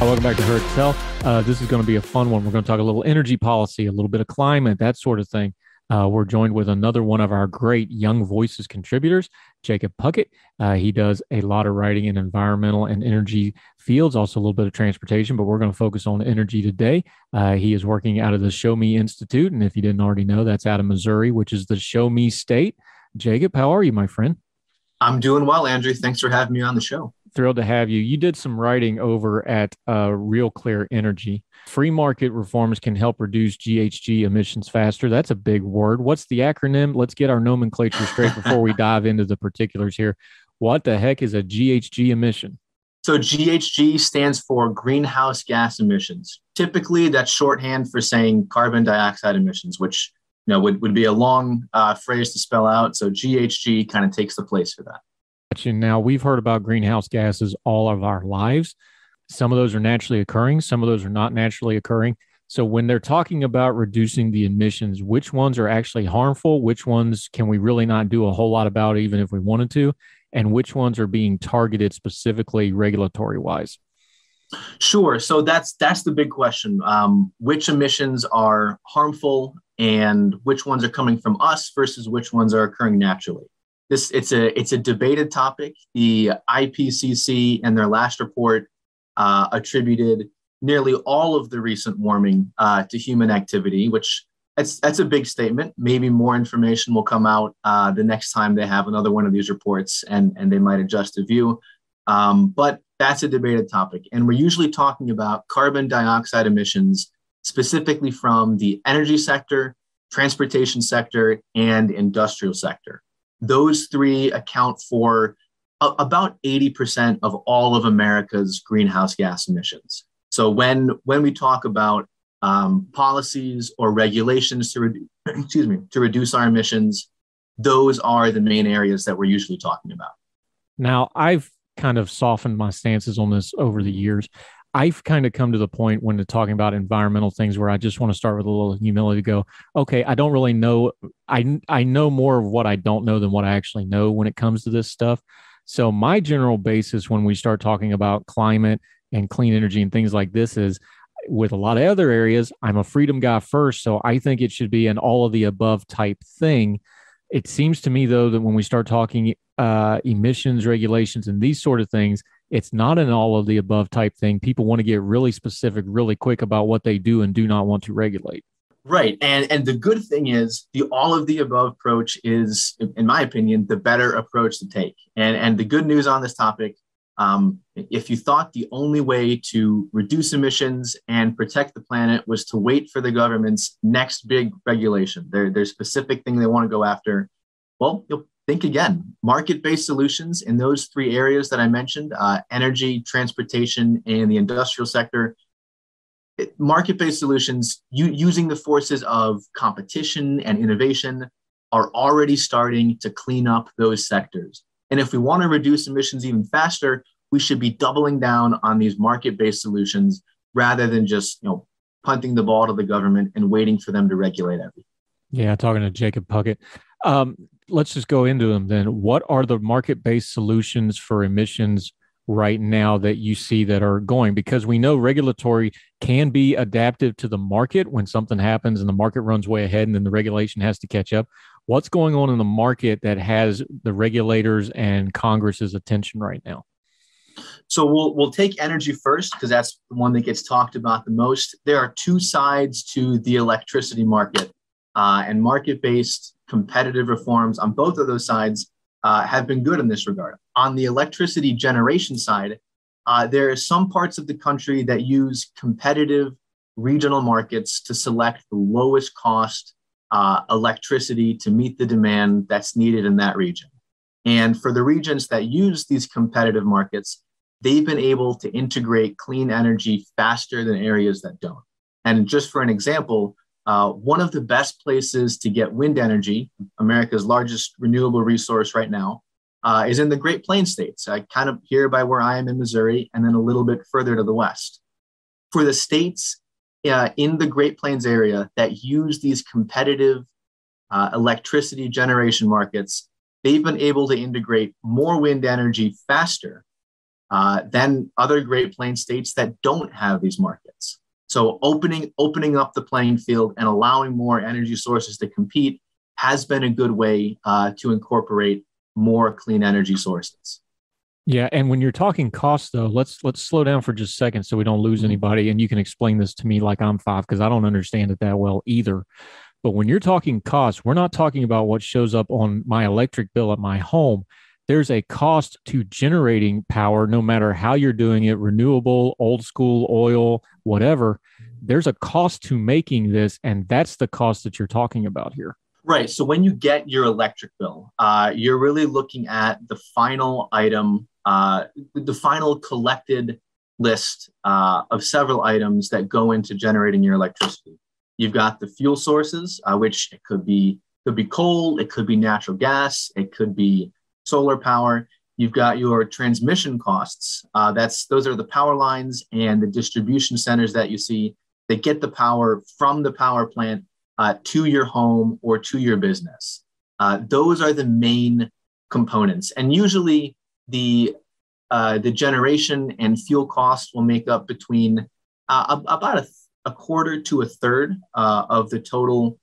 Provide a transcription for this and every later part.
Welcome back to Heard Tell. Uh, this is going to be a fun one. We're going to talk a little energy policy, a little bit of climate, that sort of thing. Uh, we're joined with another one of our great Young Voices contributors, Jacob Puckett. Uh, he does a lot of writing in environmental and energy fields, also a little bit of transportation, but we're going to focus on energy today. Uh, he is working out of the Show Me Institute. And if you didn't already know, that's out of Missouri, which is the Show Me state. Jacob, how are you, my friend? I'm doing well, Andrew. Thanks for having me on the show. Thrilled to have you. You did some writing over at uh, Real Clear Energy. Free market reforms can help reduce GHG emissions faster. That's a big word. What's the acronym? Let's get our nomenclature straight before we dive into the particulars here. What the heck is a GHG emission? So, GHG stands for greenhouse gas emissions. Typically, that's shorthand for saying carbon dioxide emissions, which you know would, would be a long uh, phrase to spell out. So, GHG kind of takes the place for that. Now, we've heard about greenhouse gases all of our lives. Some of those are naturally occurring, some of those are not naturally occurring. So, when they're talking about reducing the emissions, which ones are actually harmful? Which ones can we really not do a whole lot about, even if we wanted to? And which ones are being targeted specifically regulatory wise? Sure. So that's that's the big question. Um, which emissions are harmful, and which ones are coming from us versus which ones are occurring naturally? This it's a it's a debated topic. The IPCC in their last report uh, attributed nearly all of the recent warming uh, to human activity, which that's that's a big statement. Maybe more information will come out uh, the next time they have another one of these reports, and and they might adjust the view. Um, but that's a debated topic, and we're usually talking about carbon dioxide emissions specifically from the energy sector, transportation sector, and industrial sector. Those three account for a- about 80% of all of America's greenhouse gas emissions. So when when we talk about um, policies or regulations to reduce, excuse me, to reduce our emissions, those are the main areas that we're usually talking about. Now, I've kind of softened my stances on this over the years. I've kind of come to the point when talking about environmental things where I just want to start with a little humility go, okay, I don't really know. I, I know more of what I don't know than what I actually know when it comes to this stuff. So, my general basis when we start talking about climate and clean energy and things like this is with a lot of other areas, I'm a freedom guy first. So I think it should be an all of the above type thing. It seems to me, though, that when we start talking uh, emissions regulations and these sort of things, it's not an all of the above type thing. People want to get really specific, really quick about what they do and do not want to regulate. Right. And and the good thing is the all of the above approach is, in my opinion, the better approach to take. And and the good news on this topic um, if you thought the only way to reduce emissions and protect the planet was to wait for the government's next big regulation, their, their specific thing they want to go after, well, you'll think again. Market based solutions in those three areas that I mentioned uh, energy, transportation, and the industrial sector. Market based solutions u- using the forces of competition and innovation are already starting to clean up those sectors. And if we want to reduce emissions even faster, we should be doubling down on these market-based solutions rather than just, you know, punting the ball to the government and waiting for them to regulate everything. Yeah, talking to Jacob Puckett. Um, let's just go into them then. What are the market-based solutions for emissions right now that you see that are going? Because we know regulatory can be adaptive to the market when something happens and the market runs way ahead and then the regulation has to catch up what's going on in the market that has the regulators and Congress's attention right now? So we'll we'll take energy first because that's the one that gets talked about the most. There are two sides to the electricity market, uh, and market-based competitive reforms on both of those sides uh, have been good in this regard. On the electricity generation side, uh, there are some parts of the country that use competitive regional markets to select the lowest cost uh, electricity to meet the demand that's needed in that region. And for the regions that use these competitive markets, they've been able to integrate clean energy faster than areas that don't. And just for an example, uh, one of the best places to get wind energy, America's largest renewable resource right now, uh, is in the Great Plains states, uh, kind of here by where I am in Missouri, and then a little bit further to the west. For the states uh, in the Great Plains area that use these competitive uh, electricity generation markets, they've been able to integrate more wind energy faster uh, than other Great Plains states that don't have these markets. So opening opening up the playing field and allowing more energy sources to compete has been a good way uh, to incorporate more clean energy sources. Yeah, and when you're talking cost, though, let's let's slow down for just a second so we don't lose mm-hmm. anybody. And you can explain this to me like I'm five because I don't understand it that well either. But when you're talking cost, we're not talking about what shows up on my electric bill at my home. There's a cost to generating power, no matter how you're doing it renewable, old school, oil, whatever. There's a cost to making this, and that's the cost that you're talking about here. Right. So when you get your electric bill, uh, you're really looking at the final item, uh, the final collected list uh, of several items that go into generating your electricity. You've got the fuel sources, uh, which it could be could be coal, it could be natural gas, it could be solar power. You've got your transmission costs. Uh, that's those are the power lines and the distribution centers that you see that get the power from the power plant uh, to your home or to your business. Uh, those are the main components, and usually the uh, the generation and fuel costs will make up between uh, about a, a, quarter to a third uh, of the total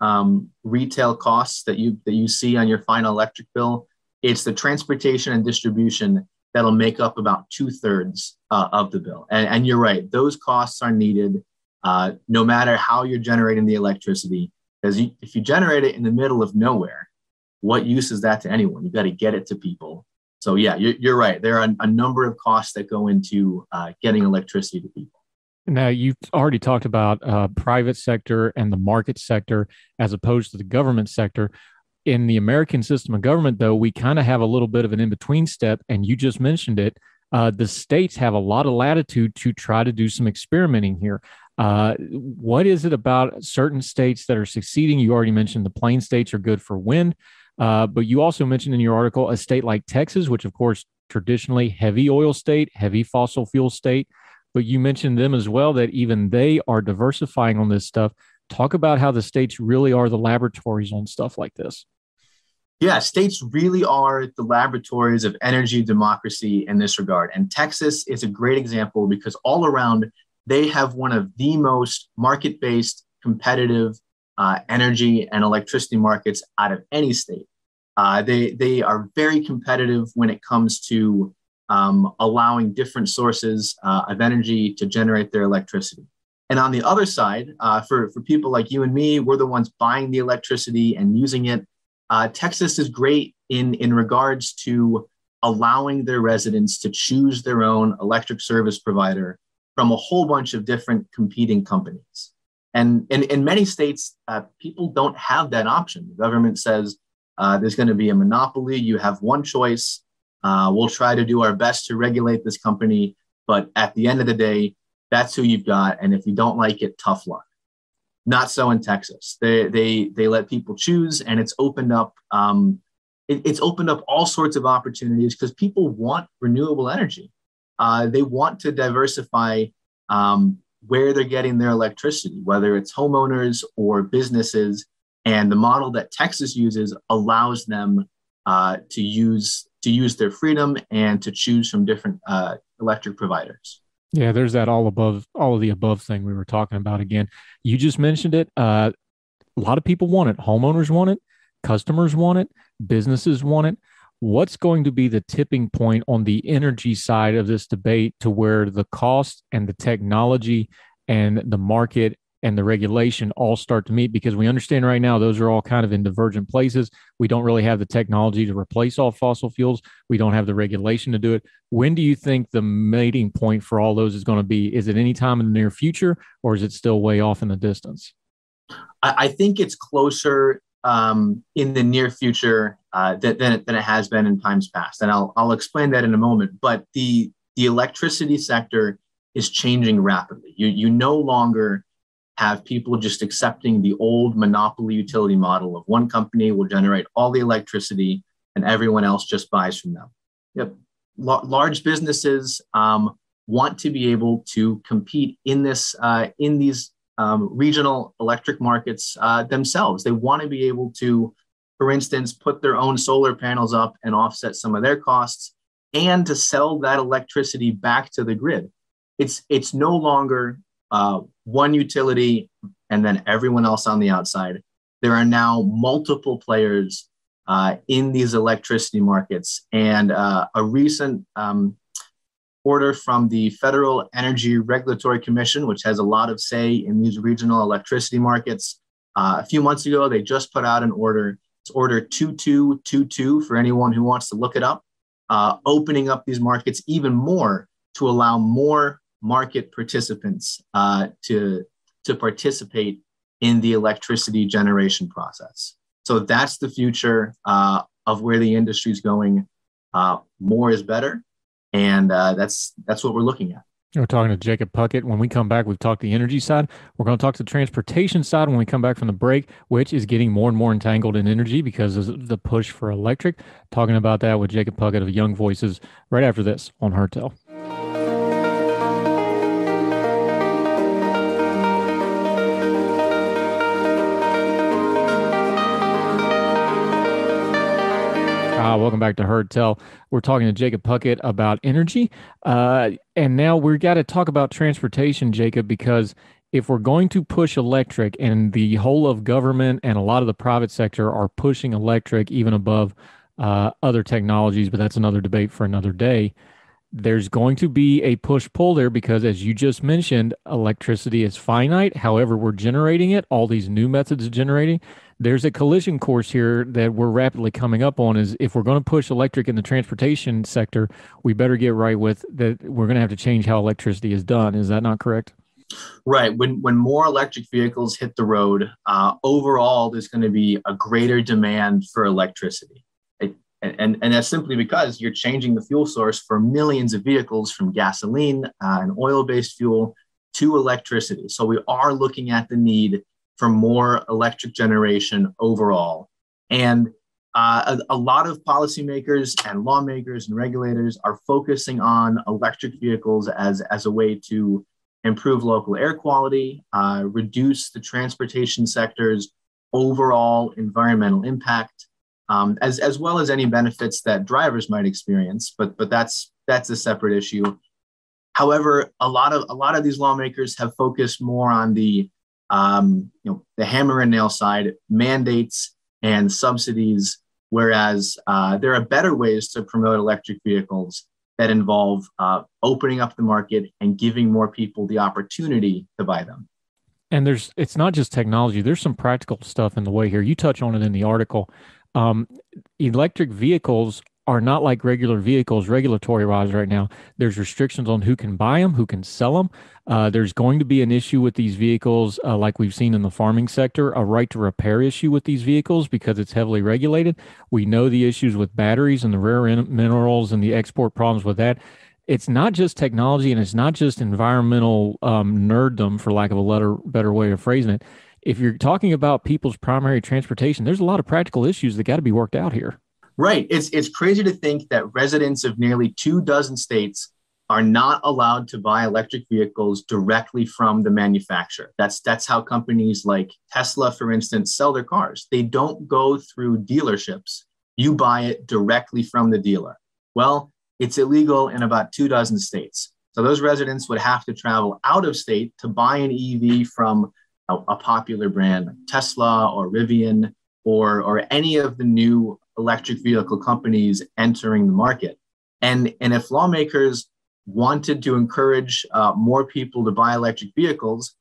um, retail costs that you that you see on your final electric bill. It's the transportation and distribution that'll make up about two thirds uh, of the bill. And, and you're right; those costs are needed uh, no matter how you're generating the electricity. Because if you generate it in the middle of nowhere, what use is that to anyone? You've got to get it to people. So, yeah, you're, you're right. There are a, a, number of costs that go into uh, getting electricity to people. Now, you've already talked about uh, private sector and the market sector as opposed to the government sector. In the American system of government, though, we kind of have a little bit of an in between step, and you just mentioned it. Uh, the states have a lot of latitude to try to do some experimenting here. Uh, what is it about certain states that are succeeding? You already mentioned the plain states are good for wind, uh, but you also mentioned in your article a state like Texas, which of course traditionally heavy oil state, heavy fossil fuel state. But you mentioned them as well that even they are diversifying on this stuff. Talk about how the states really are the laboratories on stuff like this. Yeah, states really are the laboratories of energy democracy in this regard. And Texas is a great example because all around they have one of the most market based, competitive uh, energy and electricity markets out of any state. Uh, they, they are very competitive when it comes to um, allowing different sources uh, of energy to generate their electricity. And on the other side, uh, for, for people like you and me, we're the ones buying the electricity and using it. Uh, Texas is great in, in regards to allowing their residents to choose their own electric service provider from a whole bunch of different competing companies. And in, many states, uh, people don't have that option. The government says uh, there's going to be a monopoly. You have one choice. Uh, we'll try to do our best to regulate this company. But at the end of the day, that's who you've got. And if you don't like it, tough luck. Not so in Texas. They, they, they let people choose, and it's opened up. Um, it, it's opened up all sorts of opportunities because people want renewable energy uh, they want to diversify um, where they're getting their electricity, whether it's homeowners or businesses. And the model that Texas uses allows them uh, to use to use their freedom and to choose from different uh, electric providers. Yeah, there's that all above, all of the above thing we were talking about again. You just mentioned it. Uh, a lot of people want it. Homeowners want it. Customers want it. Businesses want it what's going to be the tipping point on the energy side of this debate to where the cost and the technology and the market and the regulation all start to meet because we understand right now those are all kind of in divergent places. We don't really have the technology to replace all fossil fuels. We don't have the regulation to do it. When do you think the mating point for all those is going to be? Is it any time in the near future or is it still way off in the distance? I think it's closer um, in the near future uh, than, than, it, has been in times past. And I'll, I'll explain that in a moment. But the, the electricity sector is changing rapidly. You, you no longer have people just accepting the old monopoly utility model of one company will generate all the electricity and everyone else just buys from them. Yep. L- large businesses um, want to be able to compete in this uh, in these um, regional electric markets uh, themselves. They want to be able to, for instance, put their own solar panels up and offset some of their costs, and to sell that electricity back to the grid. It's it's no longer uh, one utility and then everyone else on the outside. There are now multiple players uh, in these electricity markets, and uh, a recent um, order from the Federal Energy Regulatory Commission, which has a lot of say in these regional electricity markets. Uh, a few months ago, they just put out an order. It's Order 2222 for anyone who wants to look it up, uh, opening up these markets even more to allow more market participants uh, to, to participate in the electricity generation process. So that's the future uh, of where the industry is going. Uh, more is better and uh, that's that's what we're looking at. We're talking to Jacob Puckett. When we come back, we've talked the energy side. We're going to talk to the transportation side when we come back from the break, which is getting more and more entangled in energy because of the push for electric. Talking about that with Jacob Puckett of Young Voices right after this on Heard Uh, welcome back to Heard Tell. We're talking to Jacob Puckett about energy. Uh, and now we've got to talk about transportation, Jacob, because if we're going to push electric and the whole of government and a lot of the private sector are pushing electric even above uh, other technologies, but that's another debate for another day. There's going to be a push pull there because, as you just mentioned, electricity is finite. However, we're generating it, all these new methods of generating. There's a collision course here that we're rapidly coming up on is if we're going to push electric in the transportation sector we better get right with that. We're going to have to change how electricity is done. Is that not correct? Right. When when more electric vehicles hit the road uh, overall there's going to be a greater demand for electricity it, and, and that's simply because you're changing the fuel source for millions of vehicles from gasoline uh, and oil-based fuel to electricity so we are looking at the need for more electric generation overall. And uh, a, a, lot of policymakers and lawmakers and regulators are focusing on electric vehicles as, as a way to improve local air quality, uh, reduce the transportation sector's overall environmental impact, um, as, as well as any benefits that drivers might experience. But, but that's, that's a separate issue. However, a lot of, a lot of these lawmakers have focused more on the um, you know, the hammer and nail side, mandates and subsidies, whereas uh, there are better ways to promote electric vehicles that involve uh, opening up the market and giving more people the opportunity to buy them. And there's it's not just technology. There's some practical stuff in the way here. You touch on it in the article. Um, electric vehicles are not like regular vehicles regulatory wise right now. There's restrictions on who can buy them, who can sell them. Uh, there's going to be an issue with these vehicles, uh, like we've seen in the farming sector, a right to repair issue with these vehicles because it's heavily regulated. We know the issues with batteries and the rare minerals and the export problems with that. It's not just technology and it's not just environmental um, nerddom, for lack of a letter, better way of phrasing it. If you're talking about people's primary transportation, there's a lot of practical issues that got to be worked out here. Right. It's it's crazy to think that residents of nearly two dozen states are not allowed to buy electric vehicles directly from the manufacturer. That's that's how companies like Tesla, for instance, sell their cars. They don't go through dealerships. You buy it directly from the dealer. Well, it's illegal in about two dozen states. So those residents would have to travel out of state to buy an EV from a, a popular brand like Tesla or Rivian or, or any of the new electric vehicle companies entering the market. And, and if lawmakers wanted to encourage uh, more people to buy electric vehicles,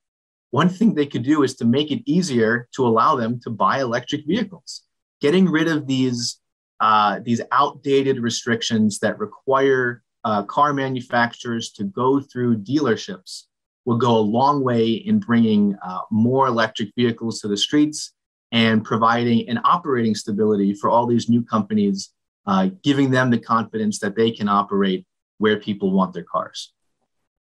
one thing they could do is to make it easier to allow them to buy electric vehicles. Getting rid of these, uh, these outdated restrictions that require uh, car manufacturers to go through dealerships will go a long way in bringing uh, more electric vehicles to the streets and providing an operating stability for all these new companies, uh, giving them the confidence that they can operate where people want their cars.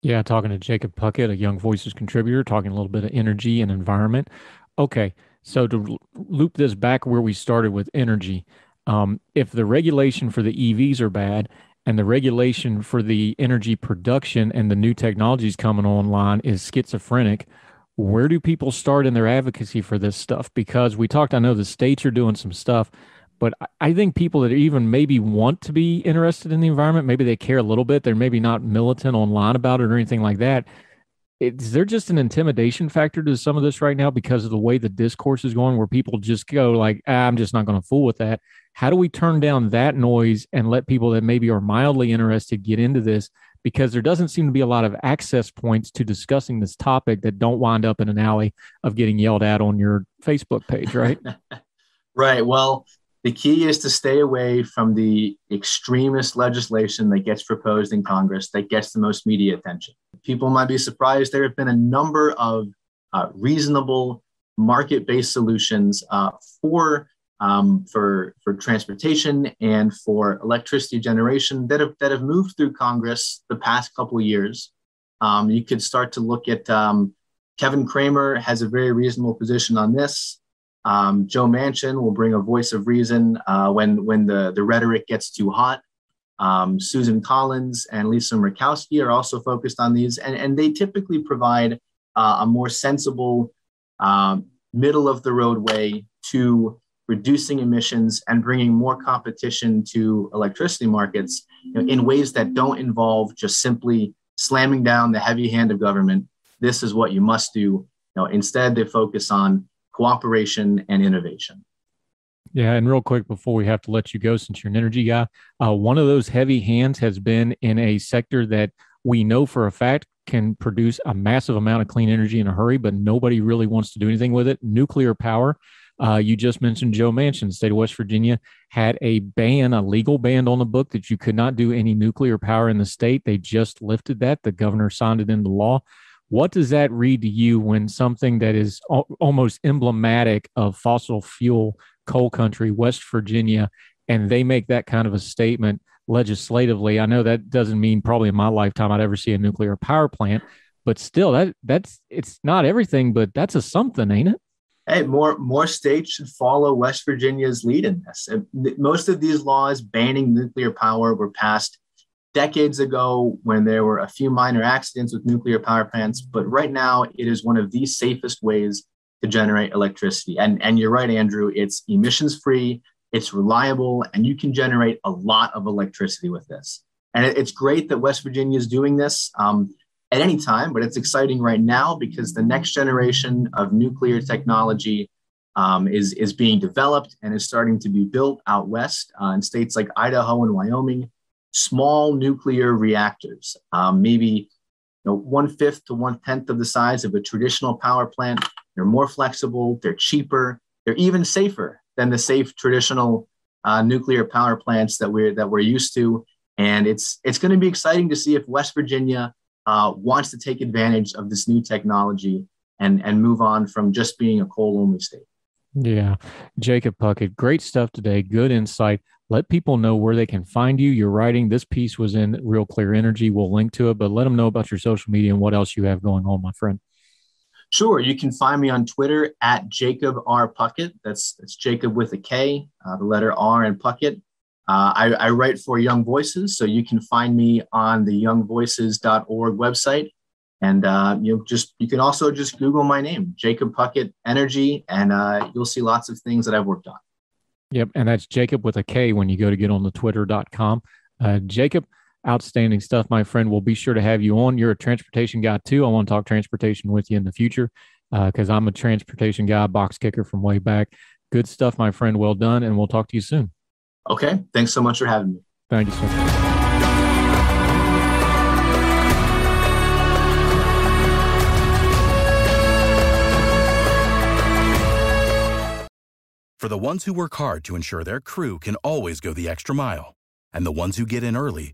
Yeah, talking to Jacob Puckett, a Young Voices contributor, talking a little bit of energy and environment. Okay, so to loop this back where we started with energy, um, if the regulation for the EVs are bad and the regulation for the energy production and the new technologies coming online is schizophrenic, where do people start in their advocacy for this stuff? Because we talked, I know the states are doing some stuff, but I think people that even maybe want to be interested in the environment, maybe they care a little bit, they're maybe not militant online about it or anything like that. Is there just an intimidation factor to some of this right now because of the way the discourse is going, where people just go like, ah, "I'm just not going to fool with that." How do we turn down that noise and let people that maybe are mildly interested get into this? Because there doesn't seem to be a lot of access points to discussing this topic that don't wind up in an alley of getting yelled at on your Facebook page, right? right. Well, the key is to stay away from the extremist legislation that gets proposed in Congress that gets the most media attention. People might be surprised. There have been a number of uh, reasonable market based solutions uh, for. Um, for for transportation and for electricity generation that have that have moved through Congress the past couple of years. Um, you could start to look at um, Kevin Cramer has a very reasonable position on this. Um, Joe Manchin will bring a voice of reason uh, when when the the rhetoric gets too hot. Um, Susan Collins and Lisa Murkowski are also focused on these, and, and they typically provide uh, a more sensible, um, middle of the road way to reducing emissions and bringing more competition to electricity markets you know, in ways that don't involve just simply slamming down the heavy hand of government. This is what you must do. You know, instead, they focus on cooperation, and innovation. Yeah, and real quick before we have to let you go, since you're an energy guy, uh, one of those heavy hands has been in a sector that we know for a fact can produce a massive amount of clean energy in a hurry, but nobody really wants to do anything with it. Nuclear power. Uh, you just mentioned Joe Manchin, state of West Virginia, had a ban, a legal ban on the book that you could not do any nuclear power in the state. They just lifted that. The governor signed it into law. What does that read to you when something that is almost emblematic of fossil fuel coal country, West Virginia, and they make that kind of a statement legislatively? I know that doesn't mean probably in my lifetime I'd ever see a nuclear power plant, but still, that that's it's not everything, but that's a something, ain't it? Hey, more more states should follow West Virginia's lead in this. Most of these laws banning nuclear power were passed decades ago when there were a few minor accidents with nuclear power plants, but right now it is one of the safest ways to generate electricity. And, and you're right, Andrew, it's emissions free, it's reliable, and you can generate a lot of electricity with this. And it, it's great that West Virginia is doing this um, at any time, but it's exciting right now because the next generation of nuclear technology um, is, is being developed and is starting to be built out west uh, in states like Idaho and Wyoming small nuclear reactors, um, maybe you know, one fifth to one tenth of the size of a traditional power plant. They're more flexible, they're cheaper, they're even safer than the safe traditional uh, nuclear power plants that we're that we're used to. And it's it's going to be exciting to see if West Virginia uh, wants to take advantage of this new technology and and move on from just being a coal only state. Yeah, Jacob Puckett, great stuff today. Good insight let people know where they can find you. Your writing, this piece was in Real Clear Energy. We'll link to it, but let them know about your social media and what else you have going on, my friend. Sure. You can find me on Twitter at Jacob R. Puckett. That's, that's Jacob with a K, uh, the letter R and Puckett. Uh, I, I, write for Young Voices, so you can find me on the youngvoices.org website. And uh, you know, just you can also just Google my name, Jacob Puckett Energy, and uh, you'll see lots of things that I've worked on. Yep. And that's Jacob with a K when you go to get on the twitter.com. Uh, Jacob, outstanding stuff, my friend. We'll be sure to have you on. You're a transportation guy too. I want to talk transportation with you in the future because uh, I'm a transportation guy, box kicker from way back. Good stuff, my friend. Well done. And we'll talk to you soon. Okay. Thanks so much for having me. Thank you, sir. For the ones who work hard to ensure their crew can always go the extra mile, and the ones who get in early